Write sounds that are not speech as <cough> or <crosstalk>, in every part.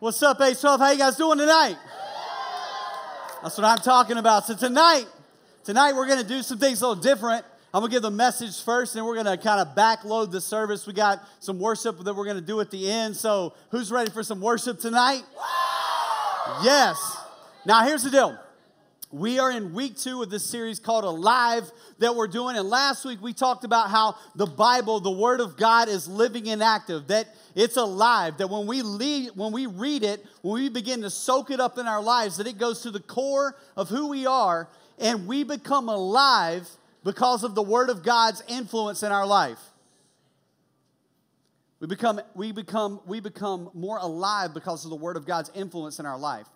What's up, A12? How you guys doing tonight? That's what I'm talking about. So tonight, tonight we're going to do some things a little different. I'm going to give the message first, and we're going to kind of backload the service. We got some worship that we're going to do at the end. So who's ready for some worship tonight? Yes. Now here's the deal. We are in week two of this series called Alive that we're doing. And last week we talked about how the Bible, the Word of God, is living and active, that it's alive, that when we, lead, when we read it, when we begin to soak it up in our lives, that it goes to the core of who we are and we become alive because of the Word of God's influence in our life. We become, we become, we become more alive because of the Word of God's influence in our life.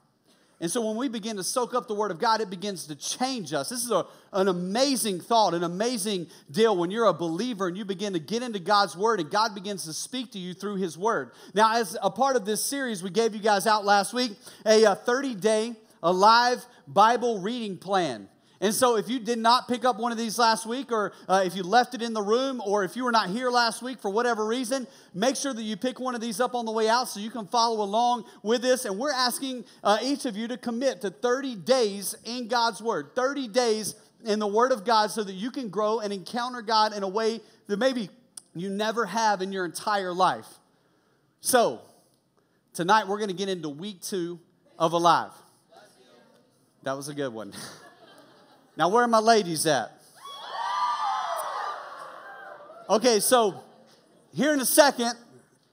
And so when we begin to soak up the Word of God, it begins to change us. This is a, an amazing thought, an amazing deal when you're a believer and you begin to get into God's Word and God begins to speak to you through His Word. Now, as a part of this series, we gave you guys out last week a 30 day Alive Bible reading plan. And so, if you did not pick up one of these last week, or uh, if you left it in the room, or if you were not here last week for whatever reason, make sure that you pick one of these up on the way out so you can follow along with this. And we're asking uh, each of you to commit to 30 days in God's Word, 30 days in the Word of God, so that you can grow and encounter God in a way that maybe you never have in your entire life. So, tonight we're going to get into week two of Alive. That was a good one. <laughs> Now, where are my ladies at? Okay, so here in a second,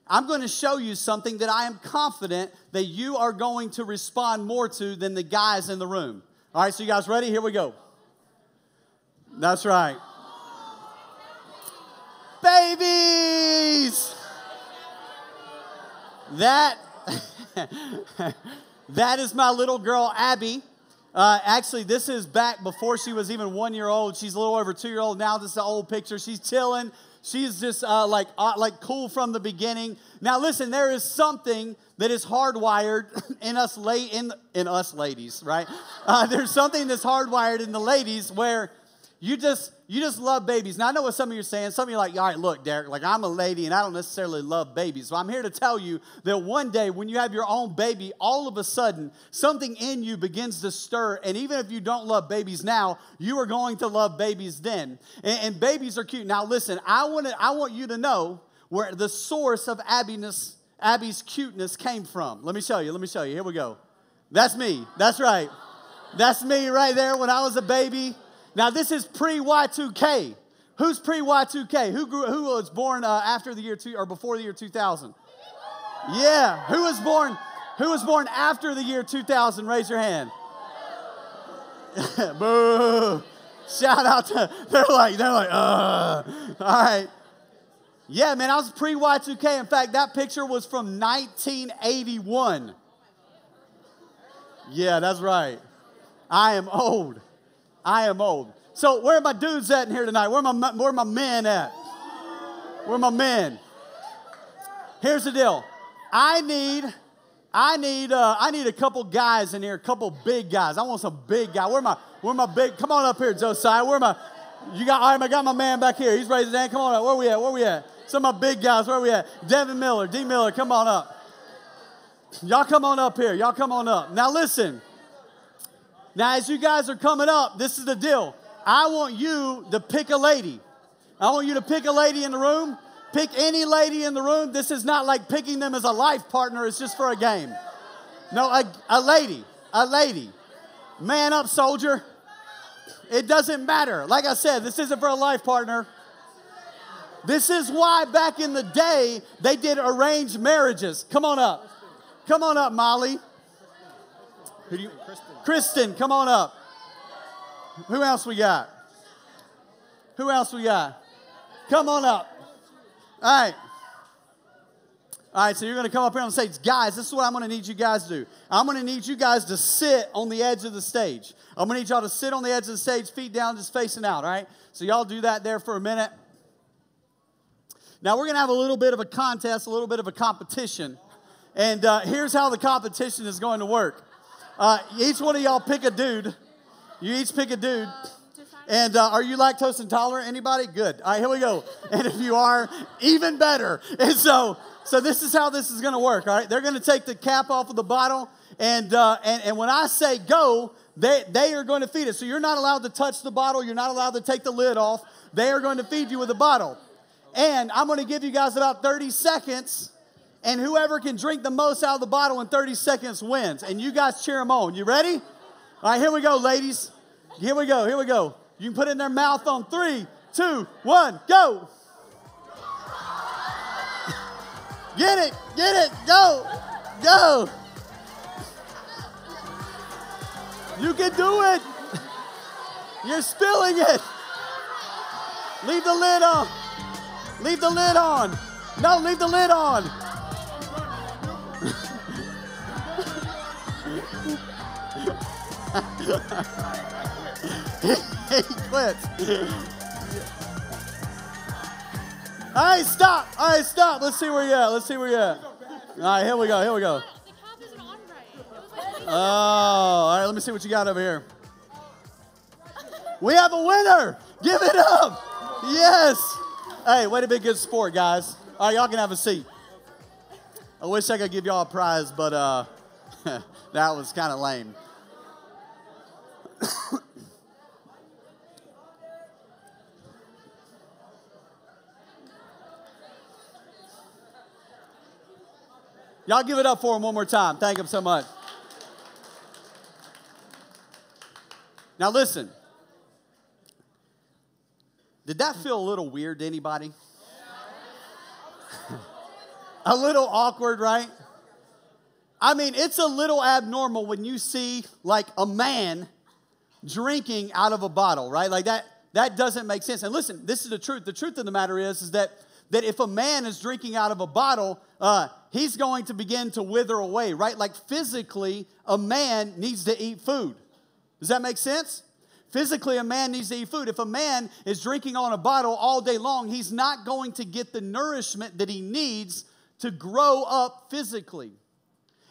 I'm going to show you something that I am confident that you are going to respond more to than the guys in the room. All right, so you guys ready? Here we go. That's right. Babies! That <laughs> that is my little girl Abby. Uh, actually, this is back before she was even one year old. She's a little over two year old now. This is an old picture. She's chilling. She's just uh, like uh, like cool from the beginning. Now, listen, there is something that is hardwired <laughs> in us late in in us ladies, right? Uh, there's something that's hardwired in the ladies where you just you just love babies. Now I know what some of you are saying. Some of you are like, all right, look, Derek, like I'm a lady and I don't necessarily love babies. So I'm here to tell you that one day when you have your own baby, all of a sudden something in you begins to stir. And even if you don't love babies now, you are going to love babies then. And, and babies are cute. Now listen, I want I want you to know where the source of Abby's, Abby's cuteness came from. Let me show you. Let me show you. Here we go. That's me. That's right. That's me right there when I was a baby. Now, this is pre Y2K. Who's pre Y2K? Who, grew, who was born uh, after the year two or before the year 2000? Yeah. Who was born? Who was born after the year 2000? Raise your hand. <laughs> Boo. Shout out to, they're like, they're like, uh. All right. Yeah, man, I was pre Y2K. In fact, that picture was from 1981. Yeah, that's right. I am old. I am old. So where are my dudes at in here tonight? Where are my, where are my men at? Where are my men? Here's the deal. I need, I need, uh, I need a couple guys in here, a couple big guys. I want some big guys. Where my, where my big? Come on up here, Josiah. Where my? You got? All right, I got my man back here. He's raising his hand. Come on up. Where we at? Where we at? Some of my big guys. Where we at? Devin Miller, D Miller. Come on up. Y'all come on up here. Y'all come on up. Now listen. Now, as you guys are coming up, this is the deal. I want you to pick a lady. I want you to pick a lady in the room. Pick any lady in the room. This is not like picking them as a life partner, it's just for a game. No, a, a lady. A lady. Man up, soldier. It doesn't matter. Like I said, this isn't for a life partner. This is why back in the day they did arranged marriages. Come on up. Come on up, Molly. Who do you, Kristen. Kristen, come on up. Who else we got? Who else we got? Come on up. All right. All right, so you're going to come up here on the stage. Guys, this is what I'm going to need you guys to do. I'm going to need you guys to sit on the edge of the stage. I'm going to need y'all to sit on the edge of the stage, feet down, just facing out, all right? So y'all do that there for a minute. Now, we're going to have a little bit of a contest, a little bit of a competition. And uh, here's how the competition is going to work. Uh, each one of y'all pick a dude. You each pick a dude. And uh, are you lactose intolerant? Anybody? Good. All right, here we go. <laughs> And if you are, even better. And so so this is how this is going to work, all right? They're going to take the cap off of the bottle, and, uh, and, and when I say go, they, they are going to feed it. So you're not allowed to touch the bottle. You're not allowed to take the lid off. They are going to feed you with the bottle. And I'm going to give you guys about 30 seconds, and whoever can drink the most out of the bottle in 30 seconds wins. And you guys cheer them on. You ready? All right, here we go, ladies. Here we go. Here we go. You can put it in their mouth on three, two, one, go. <laughs> Get it, get it, go, go. You can do it. <laughs> You're spilling it. Leave the lid on. Leave the lid on. No, leave the lid on. He quits. All right, stop. All right, stop. Let's see where you at. Let's see where you at. All right, here we go. Here we go. Oh, all right. Let me see what you got over here. We have a winner. Give it up. Yes. Hey, way to be a good sport, guys. All right, y'all can have a seat. I wish I could give y'all a prize, but uh, <laughs> that was kind of lame. <coughs> Y'all give it up for him one more time. Thank him so much. Now, listen. Did that feel a little weird to anybody? <laughs> a little awkward, right? I mean, it's a little abnormal when you see like a man drinking out of a bottle, right? Like that that doesn't make sense. And listen, this is the truth. The truth of the matter is, is that that if a man is drinking out of a bottle, uh, he's going to begin to wither away, right? Like physically, a man needs to eat food. Does that make sense? Physically, a man needs to eat food. If a man is drinking on a bottle all day long, he's not going to get the nourishment that he needs to grow up physically.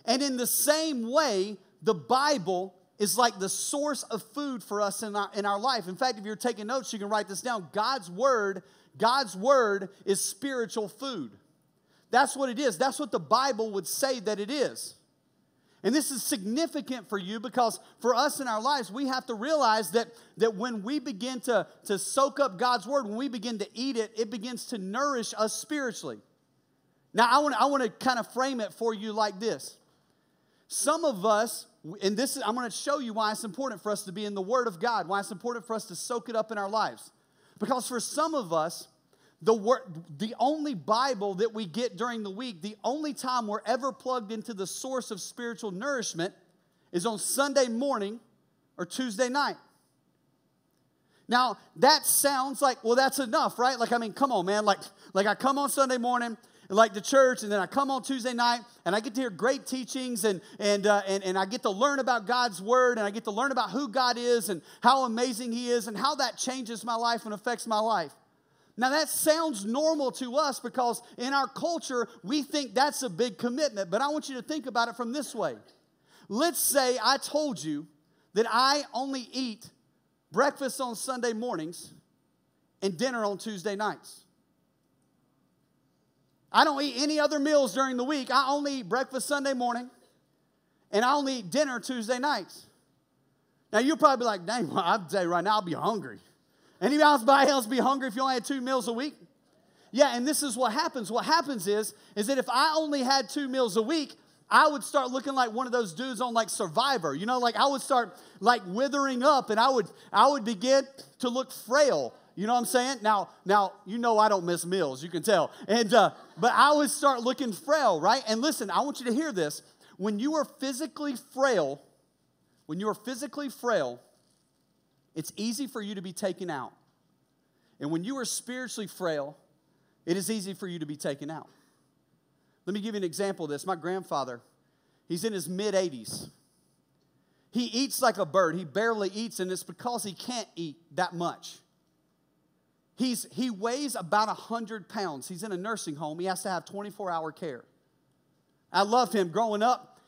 And in the same way, the Bible is like the source of food for us in our, in our life. In fact, if you're taking notes, you can write this down. God's word God's word is spiritual food. That's what it is. That's what the Bible would say that it is. And this is significant for you because for us in our lives, we have to realize that, that when we begin to, to soak up God's word, when we begin to eat it, it begins to nourish us spiritually. Now, I want, I want to kind of frame it for you like this. Some of us, and this is, I'm going to show you why it's important for us to be in the Word of God, why it's important for us to soak it up in our lives. Because for some of us, the, word, the only Bible that we get during the week, the only time we're ever plugged into the source of spiritual nourishment is on Sunday morning or Tuesday night. Now, that sounds like, well, that's enough, right? Like, I mean, come on, man. Like, like I come on Sunday morning, like the church, and then I come on Tuesday night, and I get to hear great teachings, and and uh, and and I get to learn about God's word, and I get to learn about who God is, and how amazing He is, and how that changes my life and affects my life. Now, that sounds normal to us because in our culture, we think that's a big commitment. But I want you to think about it from this way. Let's say I told you that I only eat breakfast on Sunday mornings and dinner on Tuesday nights. I don't eat any other meals during the week. I only eat breakfast Sunday morning and I only eat dinner Tuesday nights. Now, you'll probably be like, dang, well, I'd say right now I'll be hungry. Anybody else be hungry if you only had two meals a week? Yeah, and this is what happens. What happens is, is that if I only had two meals a week, I would start looking like one of those dudes on like Survivor. You know, like I would start like withering up and I would I would begin to look frail. You know what I'm saying? Now, now you know I don't miss meals. You can tell. And uh, but I would start looking frail, right? And listen, I want you to hear this. When you are physically frail, when you are physically frail, it's easy for you to be taken out. And when you are spiritually frail, it is easy for you to be taken out. Let me give you an example of this. My grandfather, he's in his mid 80s. He eats like a bird. He barely eats, and it's because he can't eat that much. He's, he weighs about 100 pounds. He's in a nursing home. He has to have 24 hour care. I love him. Growing up,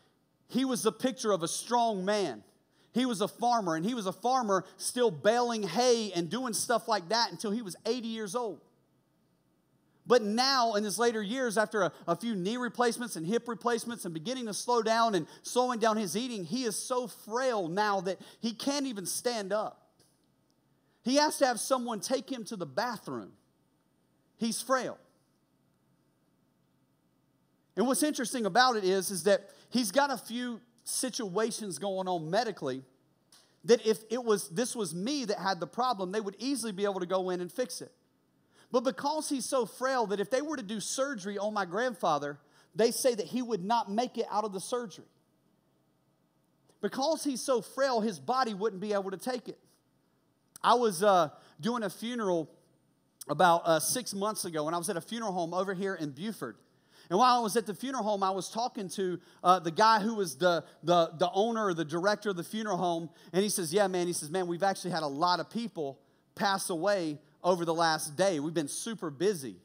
he was the picture of a strong man. He was a farmer, and he was a farmer still baling hay and doing stuff like that until he was 80 years old. But now, in his later years, after a, a, few knee replacements and hip replacements and beginning to slow down and slowing down his eating, he is so frail now that he can't even stand up. He has to have someone take him to the bathroom. He's frail. And what's interesting about it is, is that he's got a few situations going on medically that if it was this was me that had the problem, they would easily be able to go in and fix it. But because he's so frail that if they were to do surgery on my grandfather, they say that he would not make it out of the surgery. Because he's so frail, his body wouldn't be able to take it. I was uh, doing a funeral about uh, six months ago, and I was at a funeral home over here in Buford. And while I was at the funeral home, I was talking to uh, the guy who was the, the, the owner or the director of the funeral home. And he says, Yeah, man. He says, Man, we've actually had a lot of people pass away over the last day. We've been super busy.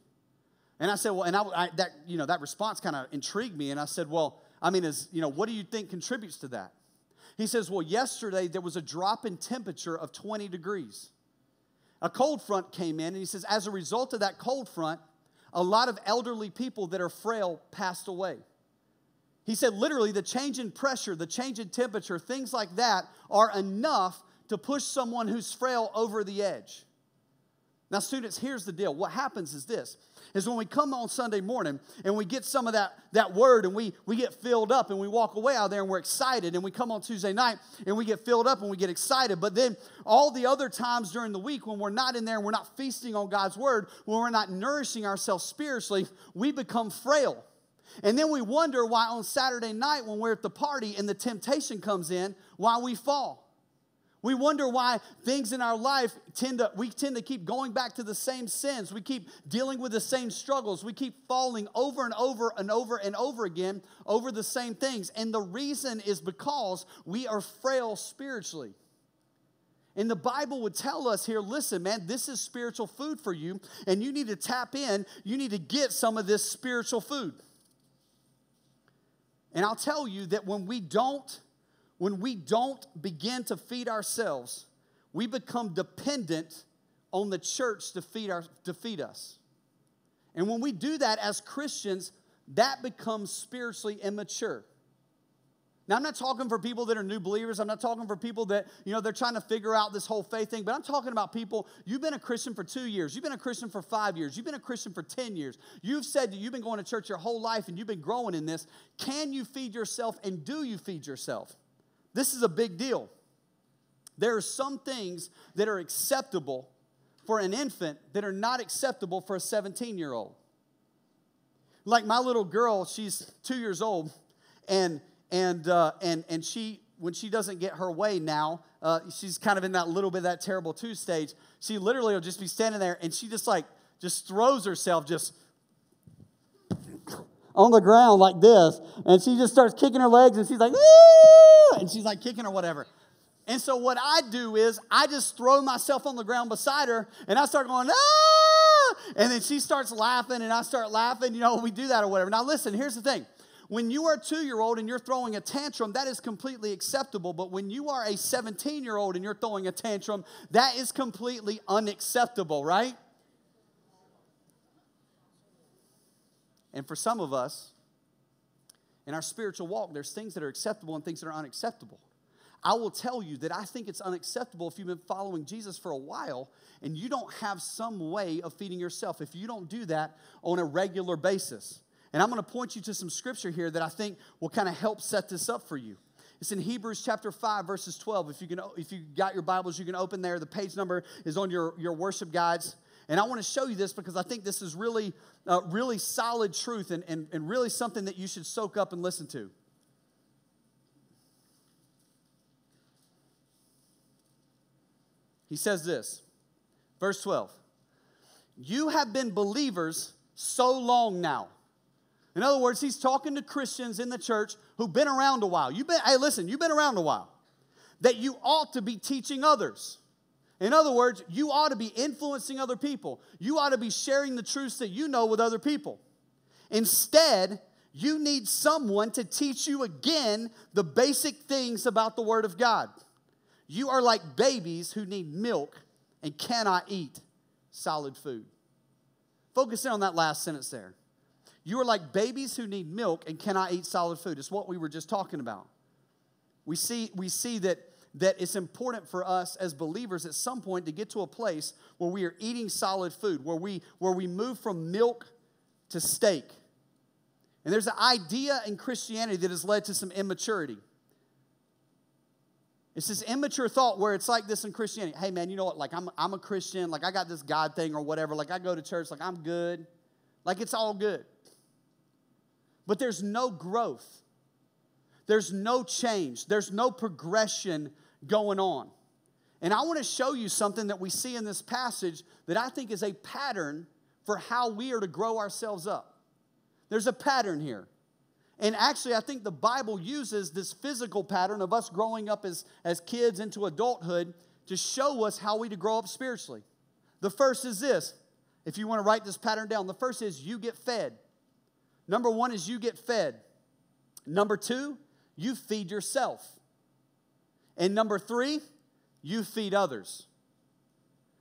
And I said, well, and I, I that, you know, that response kind of intrigued me. And I said, well, I mean, is, you know, what do you think contributes to that? He says, well, yesterday there was a drop in temperature of 20 degrees. A cold front came in, and he says, as a result of that cold front, a lot of elderly people that are frail passed away. He said, literally, the change in pressure, the change in temperature, things like that are enough to push someone who's frail over the edge. Now, students, here's the deal. What happens is this is when we come on Sunday morning and we get some of that, that word and we, we get filled up and we walk away out there and we're excited and we come on Tuesday night and we get filled up and we get excited. But then all the other times during the week when we're not in there and we're not feasting on God's word, when we're not nourishing ourselves spiritually, we become frail. And then we wonder why on Saturday night when we're at the party and the temptation comes in, why we fall. We wonder why things in our life tend to, we tend to keep going back to the same sins. We keep dealing with the same struggles. We keep falling over and over and over and over again over the same things. And the reason is because we are frail spiritually. And the Bible would tell us here listen, man, this is spiritual food for you, and you need to tap in. You need to get some of this spiritual food. And I'll tell you that when we don't when we don't begin to feed ourselves, we become dependent on the church to feed, our, to feed us. And when we do that as Christians, that becomes spiritually immature. Now, I'm not talking for people that are new believers. I'm not talking for people that, you know, they're trying to figure out this whole faith thing, but I'm talking about people, you've been a Christian for two years. You've been a Christian for five years. You've been a Christian for 10 years. You've said that you've been going to church your whole life and you've been growing in this. Can you feed yourself and do you feed yourself? This is a big deal. There are some things that are acceptable for an infant that are not acceptable for a 17 year old. Like my little girl, she's two years old, and and uh, and and she when she doesn't get her way now, uh, she's kind of in that little bit of that terrible two stage. She literally will just be standing there, and she just like just throws herself just on the ground like this, and she just starts kicking her legs, and she's like, and she's like kicking or whatever. And so what I do is I just throw myself on the ground beside her, and I start going, ah! And then she starts laughing, and I start laughing. You know, we do that or whatever. Now listen, here's the thing. When you are a two year old and you're throwing a tantrum, that is completely acceptable. But when you are a 17 year old and you're throwing a tantrum, that is completely unacceptable, right? And for some of us, in our spiritual walk, there's things that are acceptable and things that are unacceptable. I will tell you that I think it's unacceptable if you've been following Jesus for a while and you don't have some way of feeding yourself, if you don't do that on a regular basis. And I'm going to point you to some scripture here that I think will kind of help set this up for you. It's in Hebrews chapter 5, verses 12. If you, can, if you got your Bibles, you can open there. The page number is on your, your worship guides. And I want to show you this because I think this is really, uh, really solid truth and, and, and really something that you should soak up and listen to. He says this, verse 12 You have been believers so long now. In other words, he's talking to Christians in the church who've been around a while. You've been, hey, listen, you've been around a while. That you ought to be teaching others. In other words, you ought to be influencing other people. You ought to be sharing the truths that you know with other people. Instead, you need someone to teach you again the basic things about the Word of God. You are like babies who need milk and cannot eat solid food. Focus in on that last sentence there. You are like babies who need milk and cannot eat solid food. It's what we were just talking about. We see, we see that, that it's important for us as believers at some point to get to a place where we are eating solid food, where we, where we move from milk to steak. And there's an idea in Christianity that has led to some immaturity. It's this immature thought where it's like this in Christianity. Hey, man, you know what? Like, I'm, I'm a Christian. Like, I got this God thing or whatever. Like, I go to church. Like, I'm good. Like, it's all good. But there's no growth. There's no change, there's no progression going on. And I want to show you something that we see in this passage that I think is a pattern for how we are to grow ourselves up. There's a pattern here. And actually, I think the Bible uses this physical pattern of us growing up as, as kids into adulthood to show us how we to grow up spiritually. The first is this. If you want to write this pattern down, the first is you get fed. Number one is you get fed. Number two, you feed yourself. And number three, you feed others.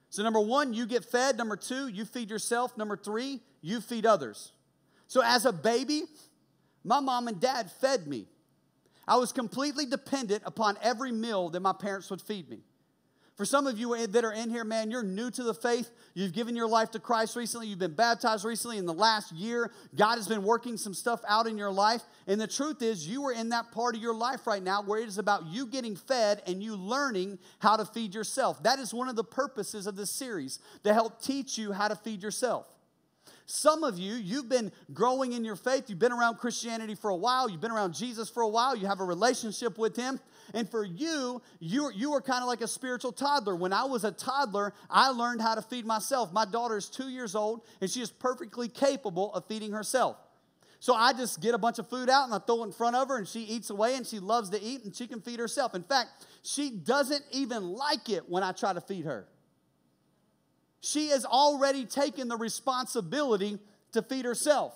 So, number one, you get fed. Number two, you feed yourself. Number three, you feed others. So, as a baby, my mom and dad fed me. I was completely dependent upon every meal that my parents would feed me. For some of you that are in here, man, you're new to the faith. You've given your life to Christ recently. You've been baptized recently in the last year. God has been working some stuff out in your life. And the truth is, you are in that part of your life right now where it is about you getting fed and you learning how to feed yourself. That is one of the purposes of this series to help teach you how to feed yourself. Some of you, you've been growing in your faith. You've been around Christianity for a while. You've been around Jesus for a while. You have a relationship with Him. And for you, you, you were kind of like a spiritual toddler. When I was a toddler, I learned how to feed myself. My daughter is two years old, and she is perfectly capable of feeding herself. So I just get a bunch of food out and I throw it in front of her, and she eats away, and she loves to eat, and she can feed herself. In fact, she doesn't even like it when I try to feed her. She has already taken the responsibility to feed herself.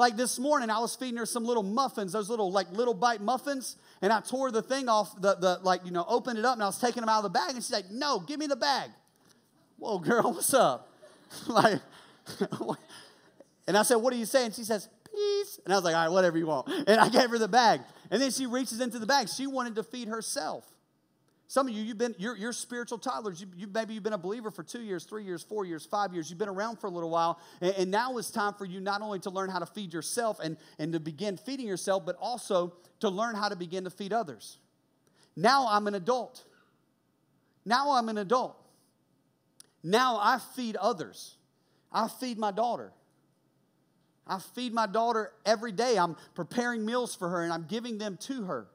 Like this morning, I was feeding her some little muffins, those little like little bite muffins, and I tore the thing off, the, the like, you know, opened it up, and I was taking them out of the bag, and she's like, no, give me the bag. Whoa, girl, <laughs> what's up? <laughs> like, <laughs> and I said, what are you saying? She says, peace. And I was like, all right, whatever you want. And I gave her the bag. And then she reaches into the bag. She wanted to feed herself. Some of you, you've been, you're, you're spiritual toddlers. You, you, maybe you've been a believer for two years, three years, four years, five years. You've been around for a little while. And, and now it's time for you not only to learn how to feed yourself and, and to begin feeding yourself, but also to learn how to begin to feed others. Now I'm an adult. Now I'm an adult. Now I feed others. I feed my daughter. I feed my daughter every day. I'm preparing meals for her and I'm giving them to her.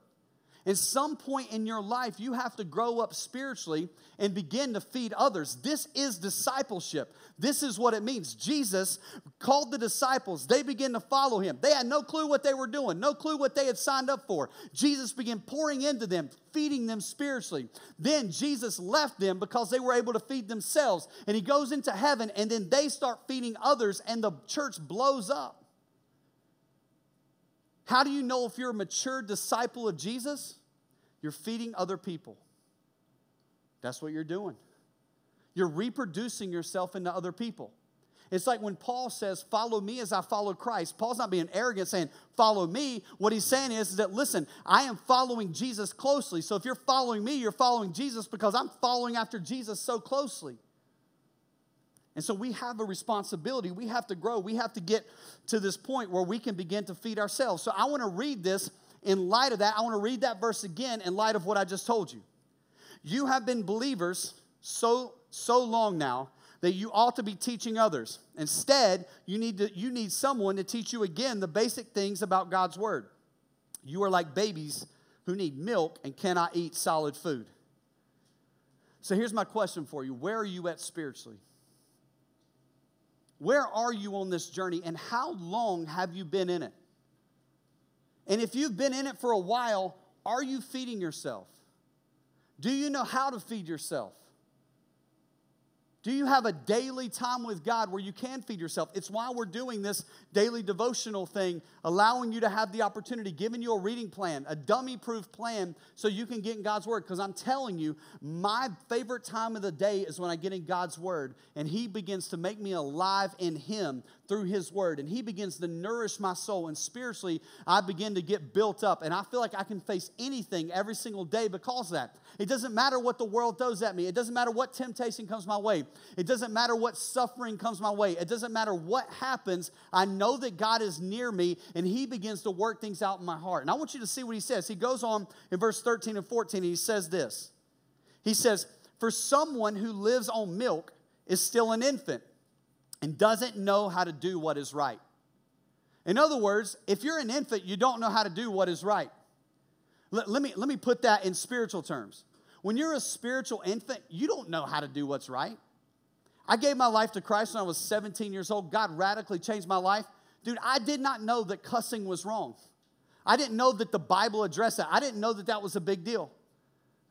At some point in your life, you have to grow up spiritually and begin to feed others. This is discipleship. This is what it means. Jesus called the disciples, they began to follow him. They had no clue what they were doing, no clue what they had signed up for. Jesus began pouring into them, feeding them spiritually. Then Jesus left them because they were able to feed themselves. And he goes into heaven, and then they start feeding others, and the church blows up. How do you know if you're a mature disciple of Jesus? You're feeding other people. That's what you're doing. You're reproducing yourself into other people. It's like when Paul says, Follow me as I follow Christ. Paul's not being arrogant saying, Follow me. What he's saying is, is that, listen, I am following Jesus closely. So if you're following me, you're following Jesus because I'm following after Jesus so closely. And so we have a responsibility. We have to grow. We have to get to this point where we can begin to feed ourselves. So I want to read this in light of that. I want to read that verse again in light of what I just told you. You have been believers so so long now that you ought to be teaching others. Instead, you need to you need someone to teach you again the basic things about God's word. You are like babies who need milk and cannot eat solid food. So here's my question for you. Where are you at spiritually? Where are you on this journey and how long have you been in it? And if you've been in it for a while, are you feeding yourself? Do you know how to feed yourself? Do you have a daily time with God where you can feed yourself? It's why we're doing this daily devotional thing, allowing you to have the opportunity, giving you a reading plan, a dummy proof plan, so you can get in God's Word. Because I'm telling you, my favorite time of the day is when I get in God's Word and He begins to make me alive in Him through His Word. And He begins to nourish my soul. And spiritually, I begin to get built up. And I feel like I can face anything every single day because of that. It doesn't matter what the world throws at me, it doesn't matter what temptation comes my way. It doesn't matter what suffering comes my way. It doesn't matter what happens. I know that God is near me and He begins to work things out in my heart. And I want you to see what He says. He goes on in verse 13 and 14 and He says this He says, For someone who lives on milk is still an infant and doesn't know how to do what is right. In other words, if you're an infant, you don't know how to do what is right. Let, let, me, let me put that in spiritual terms. When you're a spiritual infant, you don't know how to do what's right. I gave my life to Christ when I was 17 years old. God radically changed my life. Dude, I did not know that cussing was wrong. I didn't know that the Bible addressed that. I didn't know that that was a big deal.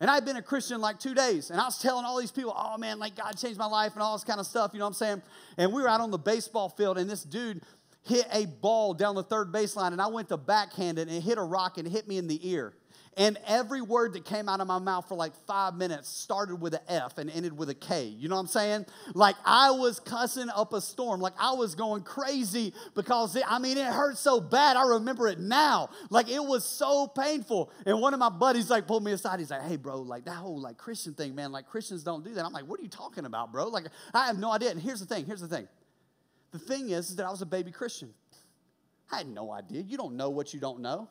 And I'd been a Christian like two days, and I was telling all these people, oh man, like God changed my life and all this kind of stuff, you know what I'm saying? And we were out on the baseball field, and this dude hit a ball down the third baseline, and I went to backhand it and it hit a rock and hit me in the ear. And every word that came out of my mouth for like five minutes started with an F and ended with a K. You know what I'm saying? Like I was cussing up a storm. Like I was going crazy because, it, I mean, it hurt so bad. I remember it now. Like it was so painful. And one of my buddies like pulled me aside. He's like, hey, bro, like that whole like Christian thing, man, like Christians don't do that. I'm like, what are you talking about, bro? Like I have no idea. And here's the thing here's the thing. The thing is, is that I was a baby Christian. I had no idea. You don't know what you don't know.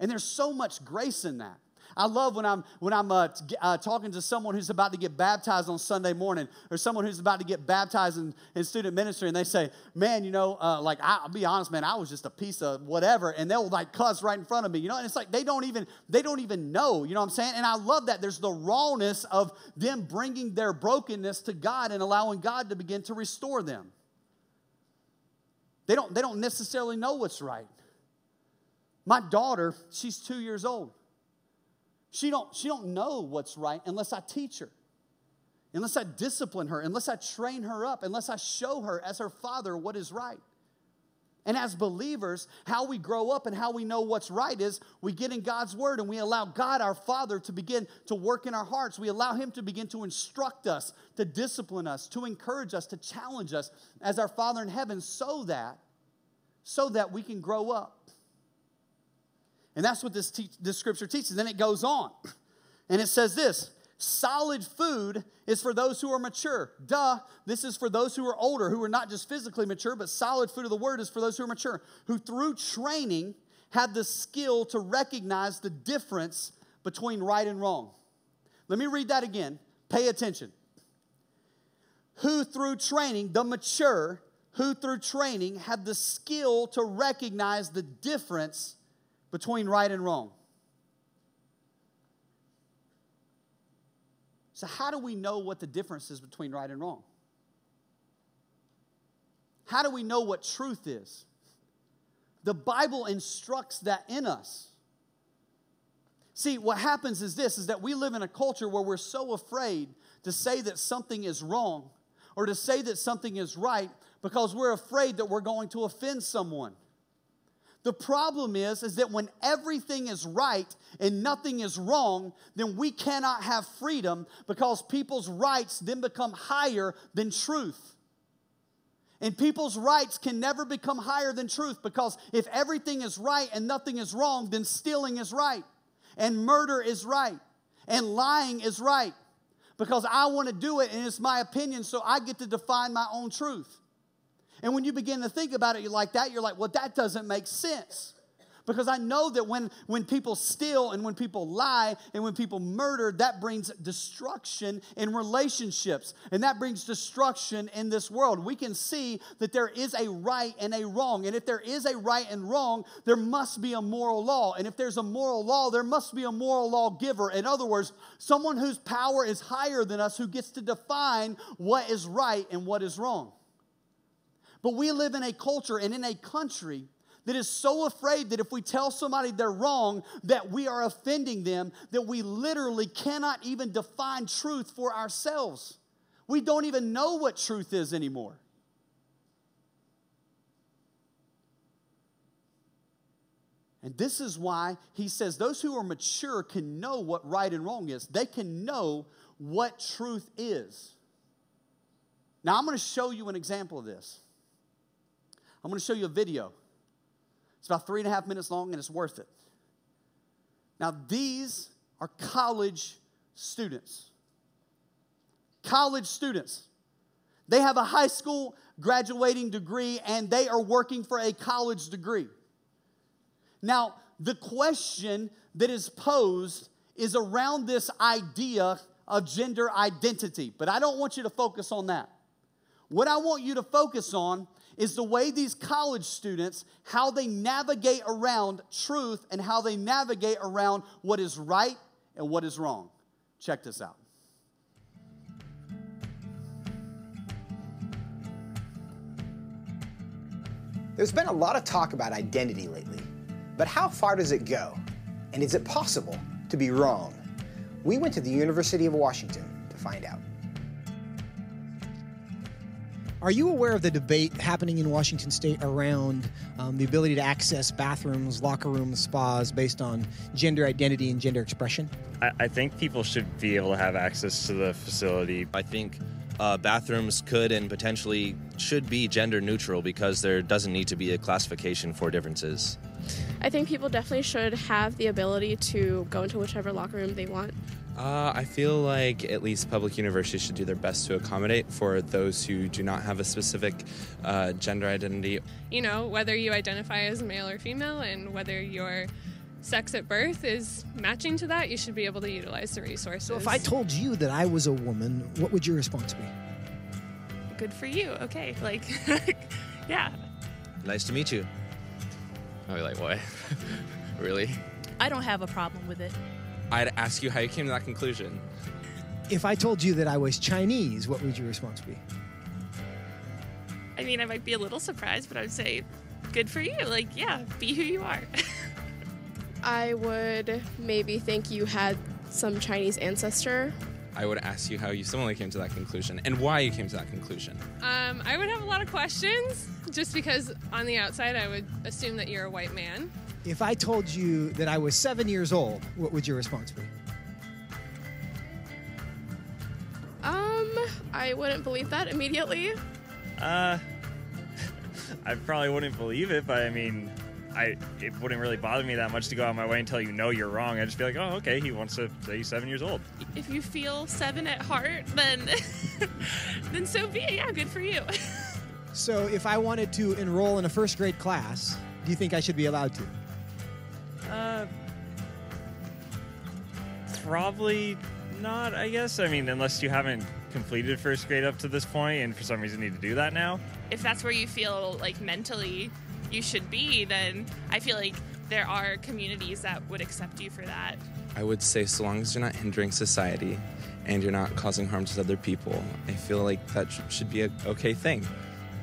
And there's so much grace in that. I love when I'm when I'm uh, uh, talking to someone who's about to get baptized on Sunday morning, or someone who's about to get baptized in, in student ministry, and they say, "Man, you know, uh, like I, will be honest, man, I was just a piece of whatever," and they'll like cuss right in front of me, you know. And it's like they don't even they don't even know, you know what I'm saying? And I love that. There's the rawness of them bringing their brokenness to God and allowing God to begin to restore them. They don't they don't necessarily know what's right. My daughter, she's two years old. She don't, she don't know what's right unless I teach her, unless I discipline her, unless I train her up, unless I show her as her father what is right. And as believers, how we grow up and how we know what's right is we get in God's word and we allow God, our Father, to begin to work in our hearts. We allow Him to begin to instruct us, to discipline us, to encourage us, to challenge us as our Father in heaven so that so that we can grow up. And that's what this, te- this scripture teaches. Then it goes on. <clears throat> And it says this solid food is for those who are mature. Duh, this is for those who are older, who are not just physically mature, but solid food of the word is for those who are mature, who through training have the skill to recognize the difference between right and wrong. Let me read that again. Pay attention. Who through training, the mature, who through training have the skill to recognize the difference between right and wrong. So, how do we know what the difference is between right and wrong? How do we know what truth is? The Bible instructs that in us. See, what happens is this is that we live in a culture where we're so afraid to say that something is wrong or to say that something is right because we're afraid that we're going to offend someone. The problem is, is that when everything is right and nothing is wrong, then we cannot have freedom because people's rights then become higher than truth. And people's rights can never become higher than truth because if everything is right and nothing is wrong, then stealing is right, and murder is right, and lying is right because I want to do it and it's my opinion, so I get to define my own truth. And when you begin to think about it you're like that, you're like, well, that doesn't make sense. Because I know that when, when people steal and when people lie and when people murder, that brings destruction in relationships. And that brings destruction in this world. We can see that there is a right and a wrong. And if there is a right and wrong, there must be a moral law. And if there's a moral law, there must be a moral lawgiver. In other words, someone whose power is higher than us who gets to define what is right and what is wrong. But we live in a culture and in a country that is so afraid that if we tell somebody they're wrong, that we are offending them, that we literally cannot even define truth for ourselves. We don't even know what truth is anymore. And this is why he says those who are mature can know what right and wrong is. They can know what truth is. Now, I'm going to show you an example of this. I'm going to show you a video. It's about three and a half minutes long and it's worth it. Now, these are college students. College students. They have a high school graduating degree and they are working for a college degree. Now, the question that is posed is around this idea of gender identity, but I don't want you to focus on that. What I want you to focus on is the way these college students how they navigate around truth and how they navigate around what is right and what is wrong. Check this out. There's been a lot of talk about identity lately. But how far does it go? And is it possible to be wrong? We went to the University of Washington to find out. Are you aware of the debate happening in Washington state around um, the ability to access bathrooms, locker rooms, spas based on gender identity and gender expression? I, I think people should be able to have access to the facility. I think uh, bathrooms could and potentially should be gender neutral because there doesn't need to be a classification for differences. I think people definitely should have the ability to go into whichever locker room they want. Uh, I feel like at least public universities should do their best to accommodate for those who do not have a specific uh, gender identity. You know, whether you identify as male or female and whether your sex at birth is matching to that, you should be able to utilize the resources. So if I told you that I was a woman, what would your response be? Good for you. Okay. Like, <laughs> yeah. Nice to meet you. I'd be like, what? <laughs> really? I don't have a problem with it. I'd ask you how you came to that conclusion. If I told you that I was Chinese, what would your response be? I mean, I might be a little surprised, but I would say, good for you. Like, yeah, be who you are. <laughs> I would maybe think you had some Chinese ancestor. I would ask you how you similarly came to that conclusion and why you came to that conclusion. Um, I would have a lot of questions just because on the outside I would assume that you're a white man. If I told you that I was seven years old, what would your response be? Um, I wouldn't believe that immediately. Uh, <laughs> I probably wouldn't believe it, but I mean, I it wouldn't really bother me that much to go out my way and tell you no, you're wrong. I'd just be like, oh, okay, he wants to say he's seven years old. If you feel seven at heart, then <laughs> then so be it. Yeah, good for you. <laughs> So if I wanted to enroll in a first grade class, do you think I should be allowed to? Probably not. I guess. I mean, unless you haven't completed first grade up to this point, and for some reason need to do that now. if that's where you feel like mentally you should be, then I feel like there are communities that would accept you for that. I would say, so long as you're not hindering society and you're not causing harm to other people, I feel like that sh- should be a okay thing.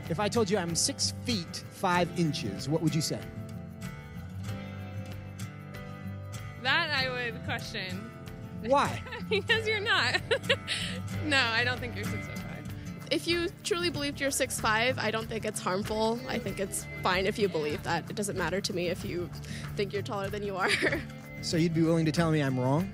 If I told you I'm six feet five inches, what would you say? That I would question Why? <laughs> because you're not. <laughs> no, I don't think you're six foot five. If you truly believed you're 6'5, I don't think it's harmful. I think it's fine if you believe that. It doesn't matter to me if you think you're taller than you are. <laughs> So you'd be willing to tell me I'm wrong?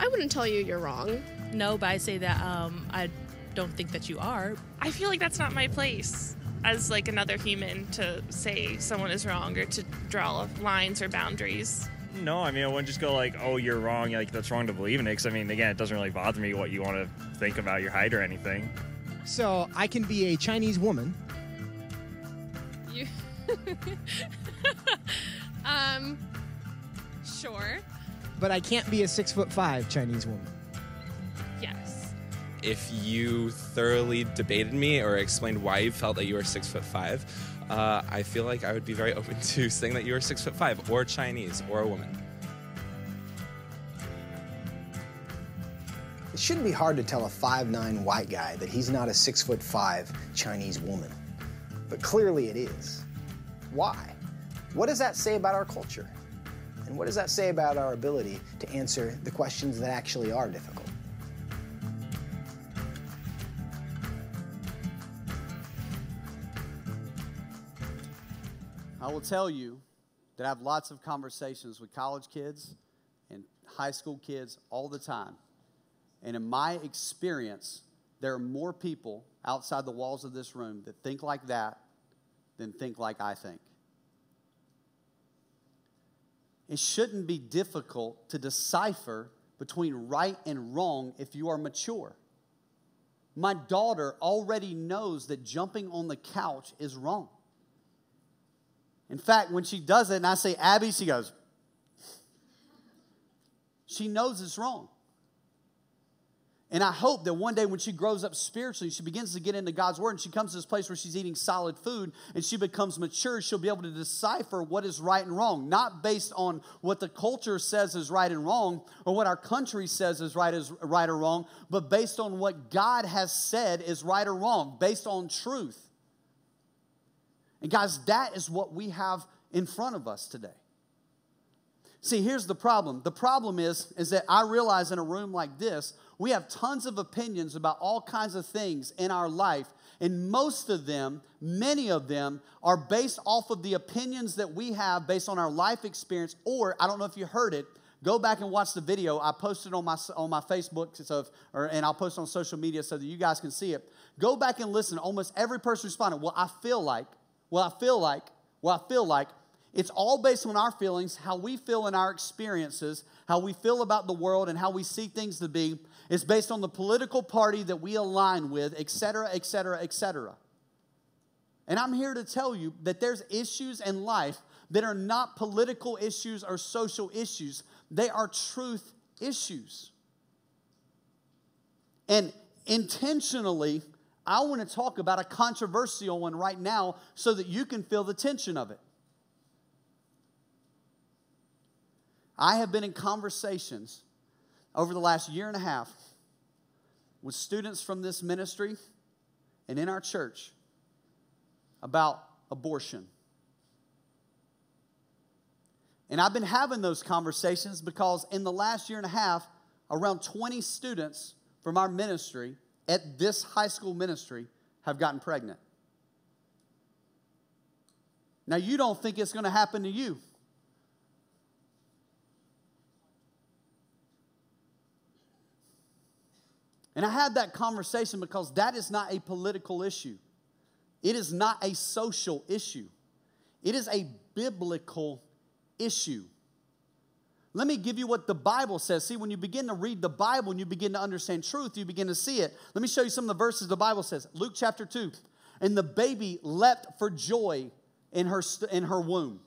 I wouldn't tell you you're wrong. No, but I say that um, I don't think that you are. I feel like that's not my place as like another human to say someone is wrong or to draw lines or boundaries. No, I mean, I wouldn't just go like, oh, you're wrong. Like that's wrong to believe in it. Because I mean, again, it doesn't really bother me what you want to think about your height or anything. So I can be a Chinese woman. You. <laughs> um. Sure. but I can't be a six foot five Chinese woman. Yes. If you thoroughly debated me or explained why you felt that you were six foot five, uh, I feel like I would be very open to <laughs> saying that you were six foot five or Chinese or a woman. It shouldn't be hard to tell a 5'9 white guy that he's not a 6'5 Chinese woman. But clearly it is. Why? What does that say about our culture? And what does that say about our ability to answer the questions that actually are difficult? Will tell you that I have lots of conversations with college kids and high school kids all the time. And in my experience, there are more people outside the walls of this room that think like that than think like I think. It shouldn't be difficult to decipher between right and wrong if you are mature. My daughter already knows that jumping on the couch is wrong. In fact, when she does it and I say, Abby, she goes, she knows it's wrong. And I hope that one day when she grows up spiritually, she begins to get into God's word and she comes to this place where she's eating solid food and she becomes mature, she'll be able to decipher what is right and wrong, not based on what the culture says is right and wrong or what our country says is right is right or wrong, but based on what God has said is right or wrong, based on truth. And guys, that is what we have in front of us today. See, here's the problem. The problem is, is that I realize in a room like this, we have tons of opinions about all kinds of things in our life, and most of them, many of them, are based off of the opinions that we have based on our life experience. Or, I don't know if you heard it, go back and watch the video. I posted on my, on my Facebook, so, or, and I'll post on social media so that you guys can see it. Go back and listen. Almost every person responded, Well, I feel like, well, I feel like, well, I feel like. It's all based on our feelings, how we feel in our experiences, how we feel about the world, and how we see things to be. It's based on the political party that we align with, et cetera, et cetera, et cetera. And I'm here to tell you that there's issues in life that are not political issues or social issues, they are truth issues. And intentionally, I want to talk about a controversial one right now so that you can feel the tension of it. I have been in conversations over the last year and a half with students from this ministry and in our church about abortion. And I've been having those conversations because in the last year and a half, around 20 students from our ministry at this high school ministry have gotten pregnant. Now, you don't think it's going to happen to you. And I had that conversation because that is not a political issue. It is not a social issue. It is a biblical issue. Let me give you what the Bible says. See, when you begin to read the Bible and you begin to understand truth, you begin to see it. Let me show you some of the verses the Bible says. Luke chapter 2. And the baby leapt for joy in her, in her womb.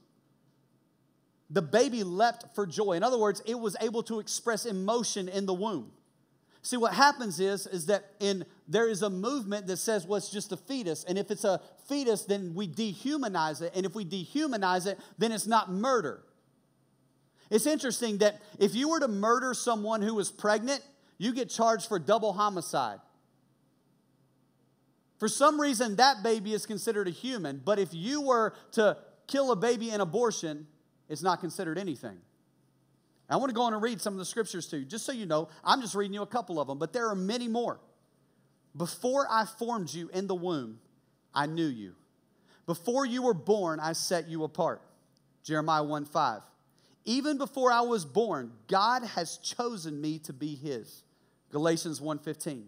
The baby leapt for joy. In other words, it was able to express emotion in the womb. See, what happens is, is that in there is a movement that says, well, it's just a fetus. And if it's a fetus, then we dehumanize it. And if we dehumanize it, then it's not murder. It's interesting that if you were to murder someone who was pregnant, you get charged for double homicide. For some reason, that baby is considered a human, but if you were to kill a baby in abortion, it's not considered anything. I want to go on and read some of the scriptures to you, just so you know. I'm just reading you a couple of them, but there are many more. Before I formed you in the womb, I knew you. Before you were born, I set you apart. Jeremiah 1 5. Even before I was born, God has chosen me to be his. Galatians 1:15.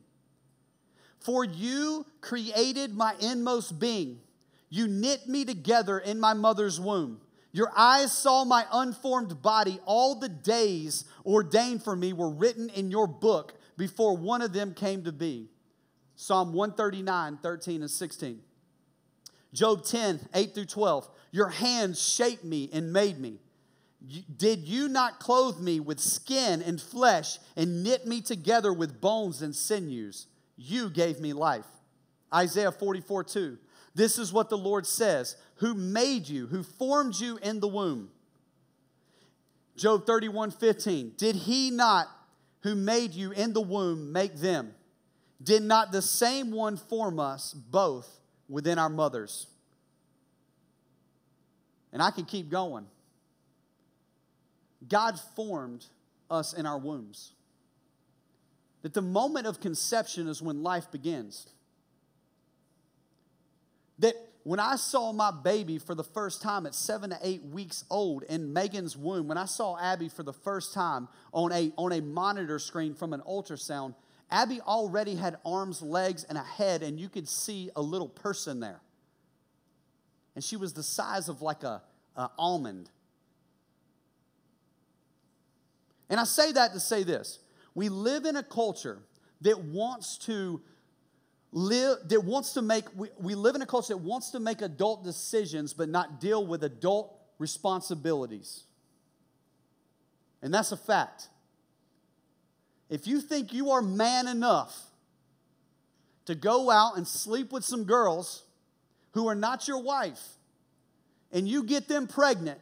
For you created my inmost being. You knit me together in my mother's womb. Your eyes saw my unformed body. All the days ordained for me were written in your book before one of them came to be. Psalm 139, 13 and 16. Job 10, 8 through 12. Your hands shaped me and made me. Did you not clothe me with skin and flesh and knit me together with bones and sinews? You gave me life. Isaiah 44, 2. This is what the Lord says Who made you, who formed you in the womb? Job 31 15. Did he not, who made you in the womb, make them? Did not the same one form us both within our mothers? And I can keep going. God formed us in our wombs. That the moment of conception is when life begins. That when I saw my baby for the first time at seven to eight weeks old in Megan's womb, when I saw Abby for the first time on a, on a monitor screen from an ultrasound, Abby already had arms, legs, and a head, and you could see a little person there. And she was the size of like a, a almond. And I say that to say this. We live in a culture that wants to live that wants to make we, we live in a culture that wants to make adult decisions but not deal with adult responsibilities. And that's a fact. If you think you are man enough to go out and sleep with some girls who are not your wife and you get them pregnant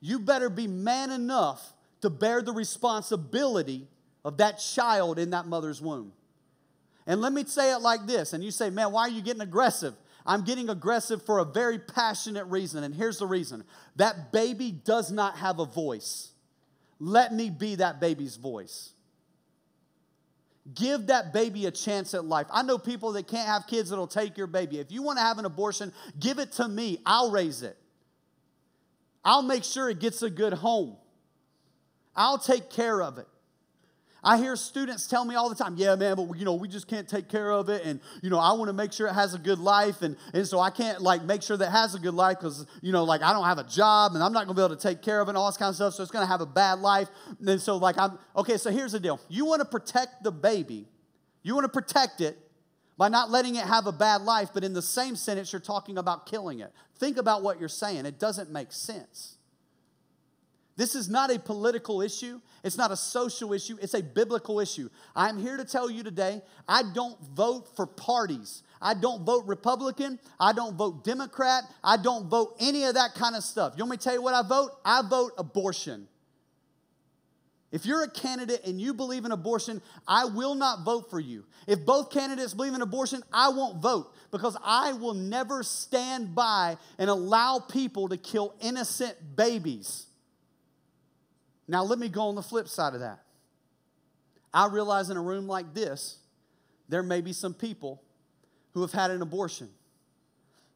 you better be man enough to bear the responsibility of that child in that mother's womb and let me say it like this, and you say, man, why are you getting aggressive? I'm getting aggressive for a very passionate reason, and here's the reason that baby does not have a voice. Let me be that baby's voice. Give that baby a chance at life. I know people that can't have kids that'll take your baby. If you want to have an abortion, give it to me. I'll raise it. I'll make sure it gets a good home. I'll take care of it. I hear students tell me all the time, yeah, man, but you know, we just can't take care of it. And, you know, I want to make sure it has a good life. And, and so I can't like make sure that has a good life because, you know, like I don't have a job and I'm not going to be able to take care of it and all this kind of stuff. So it's going to have a bad life. And so like I'm, okay, so here's the deal. You want to protect the baby. You want to protect it by not letting it have a bad life, but in the same sentence, you're talking about killing it. Think about what you're saying. It doesn't make sense. This is not a political issue. It's not a social issue. It's a biblical issue. I'm here to tell you today I don't vote for parties. I don't vote Republican. I don't vote Democrat. I don't vote any of that kind of stuff. You want me to tell you what I vote? I vote abortion. If you're a candidate and you believe in abortion, I will not vote for you. If both candidates believe in abortion, I won't vote because I will never stand by and allow people to kill innocent babies. Now, let me go on the flip side of that. I realize in a room like this, there may be some people who have had an abortion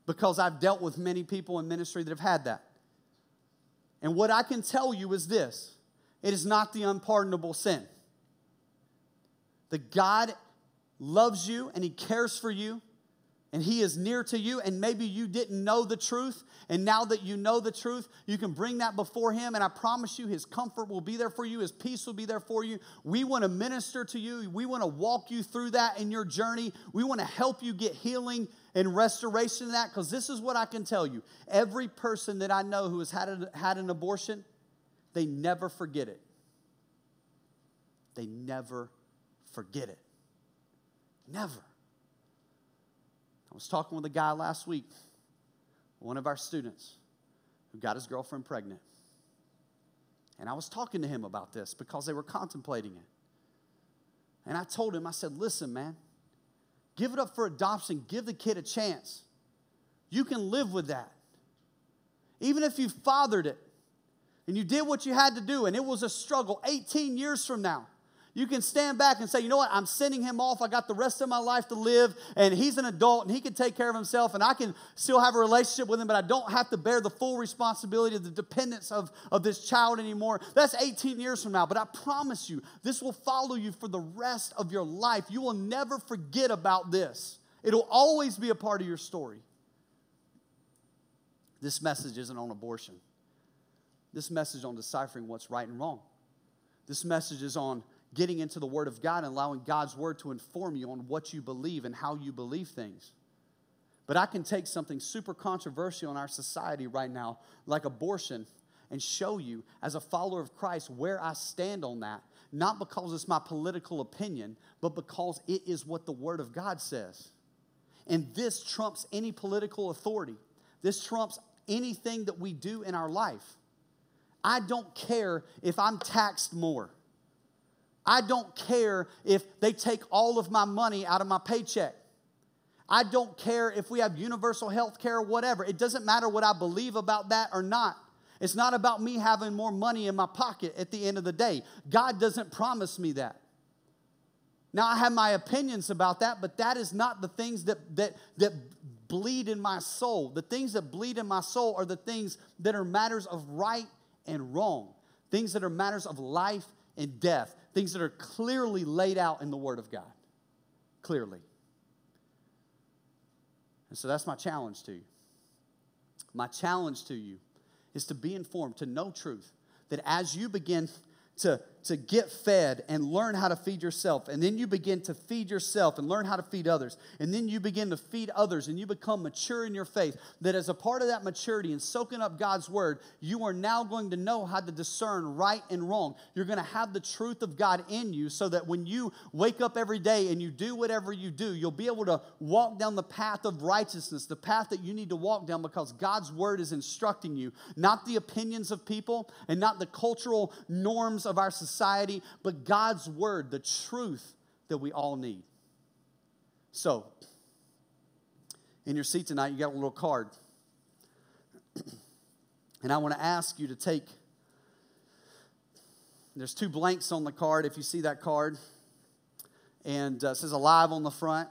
because I've dealt with many people in ministry that have had that. And what I can tell you is this it is not the unpardonable sin. The God loves you and He cares for you and He is near to you, and maybe you didn't know the truth, and now that you know the truth, you can bring that before Him, and I promise you, His comfort will be there for you, His peace will be there for you. We want to minister to you, we want to walk you through that in your journey, we want to help you get healing and restoration in that, because this is what I can tell you every person that I know who has had, a, had an abortion, they never forget it. They never forget it. Never. I was talking with a guy last week, one of our students, who got his girlfriend pregnant. And I was talking to him about this because they were contemplating it. And I told him, I said, listen, man, give it up for adoption, give the kid a chance. You can live with that. Even if you fathered it and you did what you had to do and it was a struggle 18 years from now, you can stand back and say, you know what, I'm sending him off. I got the rest of my life to live, and he's an adult and he can take care of himself, and I can still have a relationship with him, but I don't have to bear the full responsibility of the dependence of, of this child anymore. That's 18 years from now, but I promise you, this will follow you for the rest of your life. You will never forget about this, it'll always be a part of your story. This message isn't on abortion. This message on deciphering what's right and wrong. This message is on getting into the Word of God and allowing God's Word to inform you on what you believe and how you believe things. But I can take something super controversial in our society right now, like abortion, and show you, as a follower of Christ, where I stand on that. Not because it's my political opinion, but because it is what the Word of God says. And this trumps any political authority. This trumps anything that we do in our life. I don't care if I'm taxed more. I don't care if they take all of my money out of my paycheck. I don't care if we have universal health care or whatever. It doesn't matter what I believe about that or not. It's not about me having more money in my pocket at the end of the day. God doesn't promise me that. Now, I have my opinions about that, but that is not the things that, that, that bleed in my soul. The things that bleed in my soul are the things that are matters of right and wrong, things that are matters of life and death, things that are clearly laid out in the Word of God. Clearly. And so that's my challenge to you. My challenge to you is to be informed, to know truth, that as you begin to, to get fed and learn how to feed yourself. And then you begin to feed yourself and learn how to feed others. And then you begin to feed others and you become mature in your faith. That as a part of that maturity and soaking up God's word, you are now going to know how to discern right and wrong. You're going to have the truth of God in you so that when you wake up every day and you do whatever you do, you'll be able to walk down the path of righteousness, the path that you need to walk down because God's word is instructing you, not the opinions of people and not the cultural norms of our society, but God's word, the truth that we all need. So, in your seat tonight, you got a little card. <clears throat> And I want to ask you to take, there's two blanks on the card if you see that card. And uh, it says alive on the front.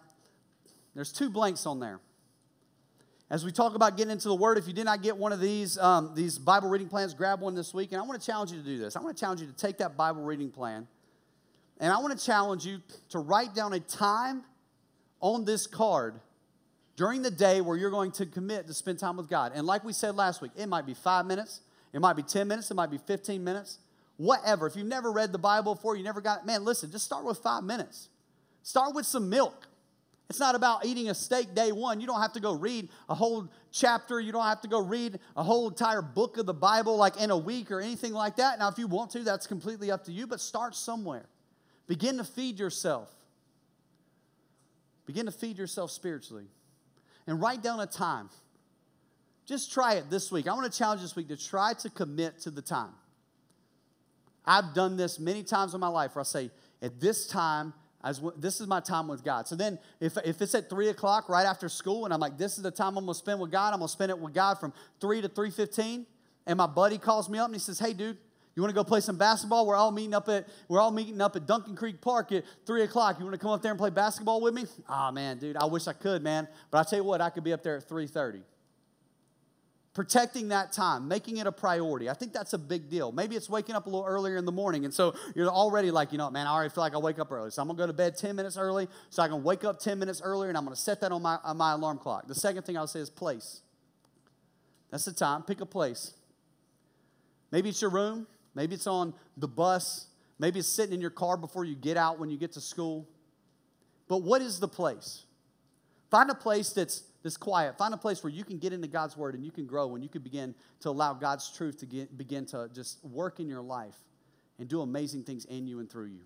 There's two blanks on there. As we talk about getting into the Word, if you did not get one of these, um, these Bible reading plans, grab one this week. And I want to challenge you to do this. I want to challenge you to take that Bible reading plan, and I want to challenge you to write down a time on this card during the day where you're going to commit to spend time with God. And like we said last week, it might be five minutes, it might be 10 minutes, it might be 15 minutes, whatever. If you've never read the Bible before, you never got, man, listen, just start with five minutes. Start with some milk. It's not about eating a steak day one. You don't have to go read a whole chapter. You don't have to go read a whole entire book of the Bible like in a week or anything like that. Now, if you want to, that's completely up to you, but start somewhere. Begin to feed yourself. Begin to feed yourself spiritually. And write down a time. Just try it this week. I want to challenge this week to try to commit to the time. I've done this many times in my life where I say, at this time, as this is my time with God. So then, if, if it's at three o'clock right after school, and I'm like, this is the time I'm gonna spend with God, I'm gonna spend it with God from three to three fifteen. And my buddy calls me up and he says, "Hey, dude, you want to go play some basketball? We're all meeting up at we're all meeting up at Duncan Creek Park at three o'clock. You want to come up there and play basketball with me? Ah, oh, man, dude, I wish I could, man. But I tell you what, I could be up there at three thirty protecting that time, making it a priority. I think that's a big deal. Maybe it's waking up a little earlier in the morning. And so you're already like, you know, man, I already feel like I wake up early. So I'm going to go to bed 10 minutes early so I can wake up 10 minutes earlier and I'm going to set that on my, on my alarm clock. The second thing I'll say is place. That's the time. Pick a place. Maybe it's your room. Maybe it's on the bus. Maybe it's sitting in your car before you get out when you get to school. But what is the place? Find a place that's this quiet. Find a place where you can get into God's word and you can grow and you can begin to allow God's truth to get, begin to just work in your life and do amazing things in you and through you.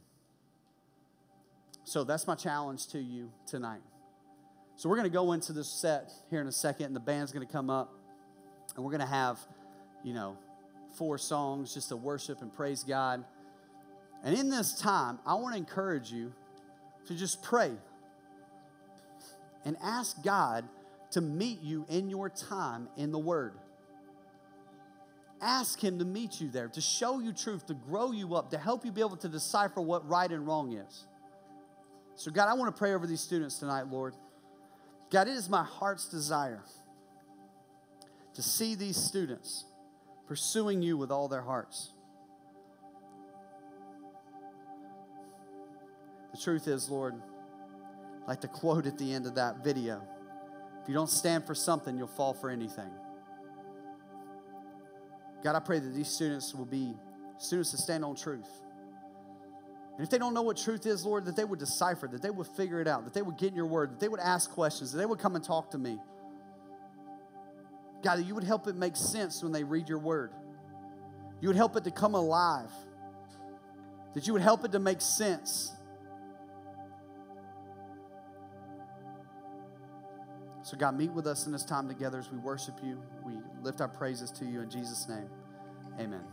So that's my challenge to you tonight. So we're going to go into this set here in a second, and the band's going to come up, and we're going to have, you know, four songs just to worship and praise God. And in this time, I want to encourage you to just pray and ask God to meet you in your time in the Word. Ask Him to meet you there, to show you truth, to grow you up, to help you be able to decipher what right and wrong is. So, God, I want to pray over these students tonight, Lord. God, it is my heart's desire to see these students pursuing you with all their hearts. The truth is, Lord, like the quote at the end of that video if you don't stand for something, you'll fall for anything. God, I pray that these students will be students that stand on truth. And if they don't know what truth is, Lord, that they would decipher, that they would figure it out, that they would get in your word, that they would ask questions, that they would come and talk to me. God, that you would help it make sense when they read your word. You would help it to come alive. That you would help it to make sense. So, God, meet with us in this time together as we worship you. We lift our praises to you in Jesus' name. Amen.